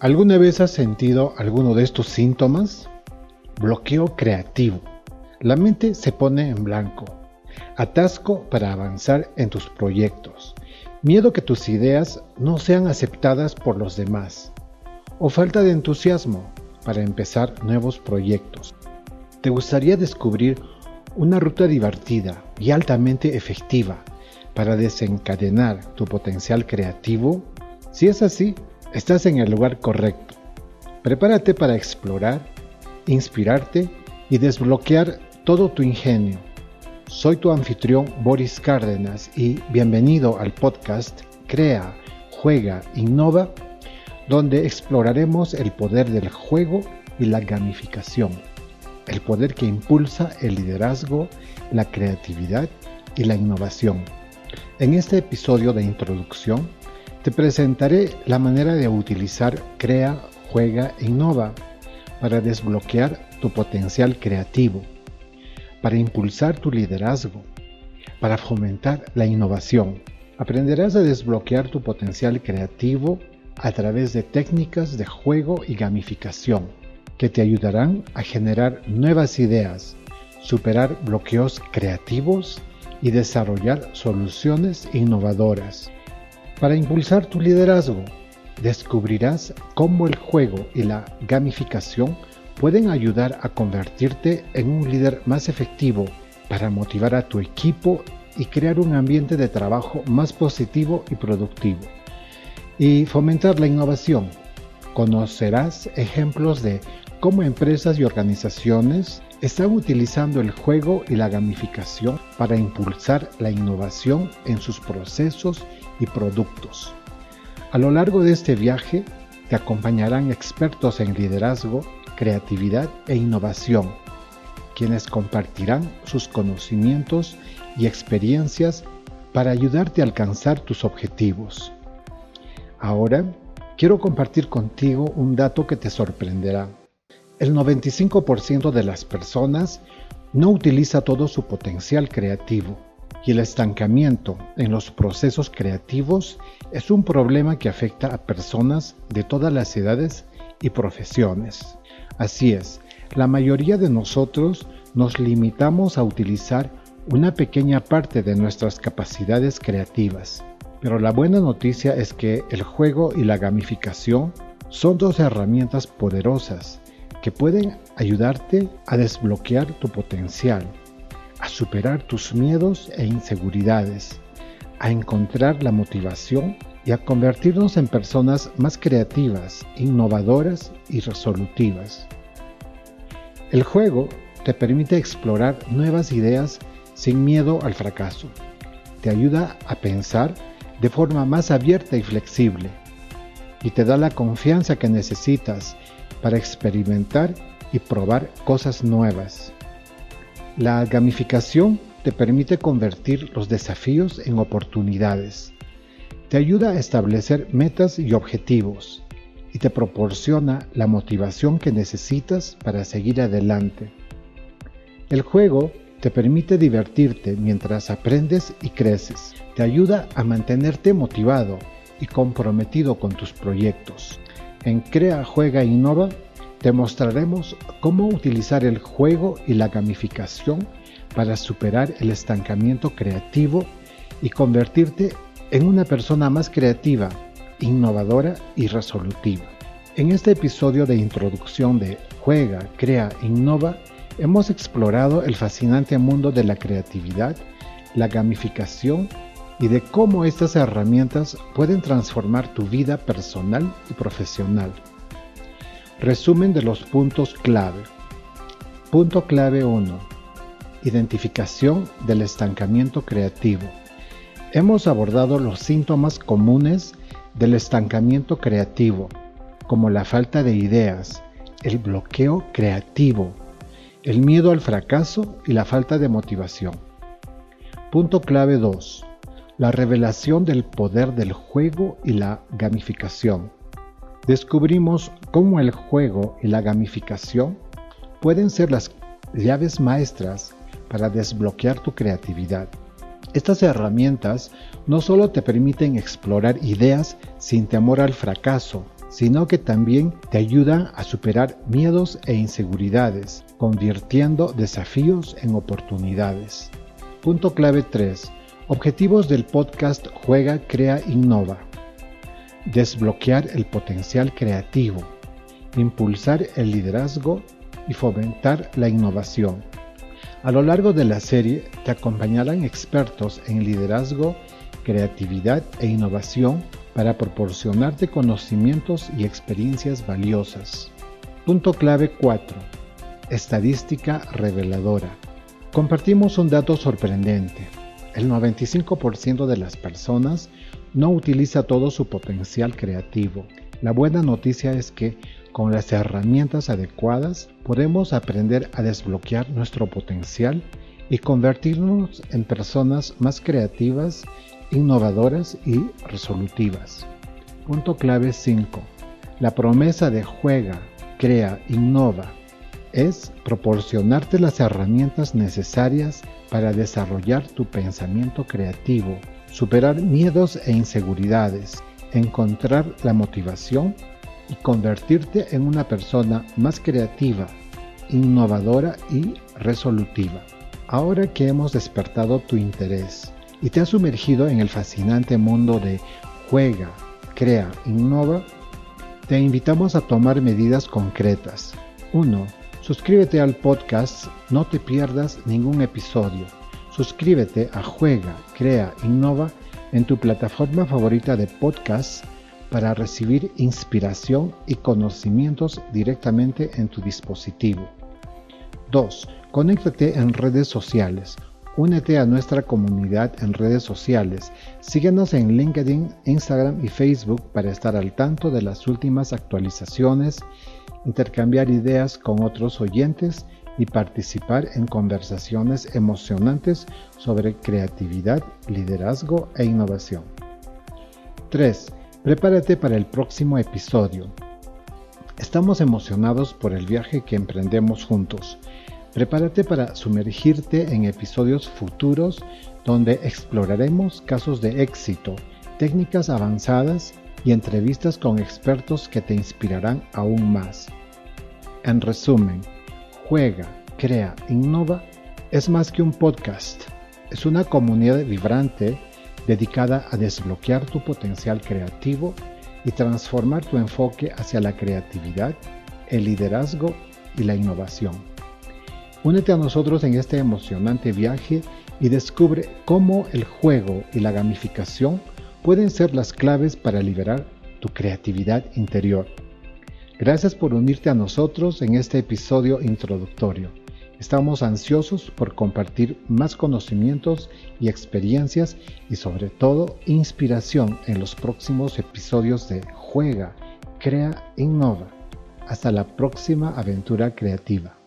¿Alguna vez has sentido alguno de estos síntomas? Bloqueo creativo. La mente se pone en blanco. Atasco para avanzar en tus proyectos. Miedo que tus ideas no sean aceptadas por los demás. O falta de entusiasmo para empezar nuevos proyectos. ¿Te gustaría descubrir una ruta divertida y altamente efectiva para desencadenar tu potencial creativo? Si es así, Estás en el lugar correcto. Prepárate para explorar, inspirarte y desbloquear todo tu ingenio. Soy tu anfitrión Boris Cárdenas y bienvenido al podcast Crea, Juega, Innova, donde exploraremos el poder del juego y la gamificación, el poder que impulsa el liderazgo, la creatividad y la innovación. En este episodio de introducción, te presentaré la manera de utilizar Crea, Juega e Innova para desbloquear tu potencial creativo, para impulsar tu liderazgo, para fomentar la innovación. Aprenderás a desbloquear tu potencial creativo a través de técnicas de juego y gamificación que te ayudarán a generar nuevas ideas, superar bloqueos creativos y desarrollar soluciones innovadoras para impulsar tu liderazgo, descubrirás cómo el juego y la gamificación pueden ayudar a convertirte en un líder más efectivo para motivar a tu equipo y crear un ambiente de trabajo más positivo y productivo. Y fomentar la innovación. Conocerás ejemplos de cómo empresas y organizaciones están utilizando el juego y la gamificación para impulsar la innovación en sus procesos y productos. A lo largo de este viaje te acompañarán expertos en liderazgo, creatividad e innovación, quienes compartirán sus conocimientos y experiencias para ayudarte a alcanzar tus objetivos. Ahora, quiero compartir contigo un dato que te sorprenderá. El 95% de las personas no utiliza todo su potencial creativo y el estancamiento en los procesos creativos es un problema que afecta a personas de todas las edades y profesiones. Así es, la mayoría de nosotros nos limitamos a utilizar una pequeña parte de nuestras capacidades creativas. Pero la buena noticia es que el juego y la gamificación son dos herramientas poderosas que pueden ayudarte a desbloquear tu potencial a superar tus miedos e inseguridades, a encontrar la motivación y a convertirnos en personas más creativas, innovadoras y resolutivas. El juego te permite explorar nuevas ideas sin miedo al fracaso. Te ayuda a pensar de forma más abierta y flexible y te da la confianza que necesitas para experimentar y probar cosas nuevas. La gamificación te permite convertir los desafíos en oportunidades. Te ayuda a establecer metas y objetivos y te proporciona la motivación que necesitas para seguir adelante. El juego te permite divertirte mientras aprendes y creces. Te ayuda a mantenerte motivado y comprometido con tus proyectos. En Crea, Juega Innova te mostraremos cómo utilizar el juego y la gamificación para superar el estancamiento creativo y convertirte en una persona más creativa, innovadora y resolutiva. En este episodio de introducción de Juega, Crea, Innova, hemos explorado el fascinante mundo de la creatividad, la gamificación y de cómo estas herramientas pueden transformar tu vida personal y profesional. Resumen de los puntos clave. Punto clave 1. Identificación del estancamiento creativo. Hemos abordado los síntomas comunes del estancamiento creativo, como la falta de ideas, el bloqueo creativo, el miedo al fracaso y la falta de motivación. Punto clave 2. La revelación del poder del juego y la gamificación descubrimos cómo el juego y la gamificación pueden ser las llaves maestras para desbloquear tu creatividad, Estas herramientas no solo te permiten explorar ideas sin temor al fracaso, sino que también te ayudan a superar miedos e inseguridades, convirtiendo desafíos en oportunidades. Punto clave 3. Objetivos del podcast Juega, Crea, Innova. Desbloquear el potencial creativo, impulsar el liderazgo y fomentar la innovación. A lo largo de la serie te acompañarán expertos en liderazgo, creatividad e innovación para proporcionarte conocimientos y experiencias valiosas. Punto clave 4. Estadística reveladora. Compartimos un dato sorprendente. El 95% de las personas no utiliza todo su potencial creativo. La buena noticia es que con las herramientas adecuadas podemos aprender a desbloquear nuestro potencial y convertirnos en personas más creativas, innovadoras y resolutivas. Punto clave 5. La promesa de juega, crea, innova es proporcionarte las herramientas necesarias para desarrollar tu pensamiento creativo, superar miedos e inseguridades, encontrar la motivación y convertirte en una persona más creativa, innovadora y resolutiva. Ahora que hemos despertado tu interés y te has sumergido en el fascinante mundo de juega, crea, innova, te invitamos a tomar medidas concretas. 1. Suscríbete al podcast, no te pierdas ningún episodio. Suscríbete a Juega, Crea, Innova en tu plataforma favorita de podcast para recibir inspiración y conocimientos directamente en tu dispositivo. 2. Conéctate en redes sociales. Únete a nuestra comunidad en redes sociales. Síguenos en LinkedIn, Instagram y Facebook para estar al tanto de las últimas actualizaciones, intercambiar ideas con otros oyentes y participar en conversaciones emocionantes sobre creatividad, liderazgo e innovación. 3. Prepárate para el próximo episodio. Estamos emocionados por el viaje que emprendemos juntos. Prepárate para sumergirte en episodios futuros donde exploraremos casos de éxito, técnicas avanzadas y entrevistas con expertos que te inspirarán aún más. En resumen, juega, crea, innova es más que un podcast. Es una comunidad vibrante dedicada a desbloquear tu potencial creativo y transformar tu enfoque hacia la creatividad, el liderazgo y la innovación. Únete a nosotros en este emocionante viaje y descubre cómo el juego y la gamificación pueden ser las claves para liberar tu creatividad interior. Gracias por unirte a nosotros en este episodio introductorio. Estamos ansiosos por compartir más conocimientos y experiencias y sobre todo inspiración en los próximos episodios de Juega, Crea, Innova. Hasta la próxima aventura creativa.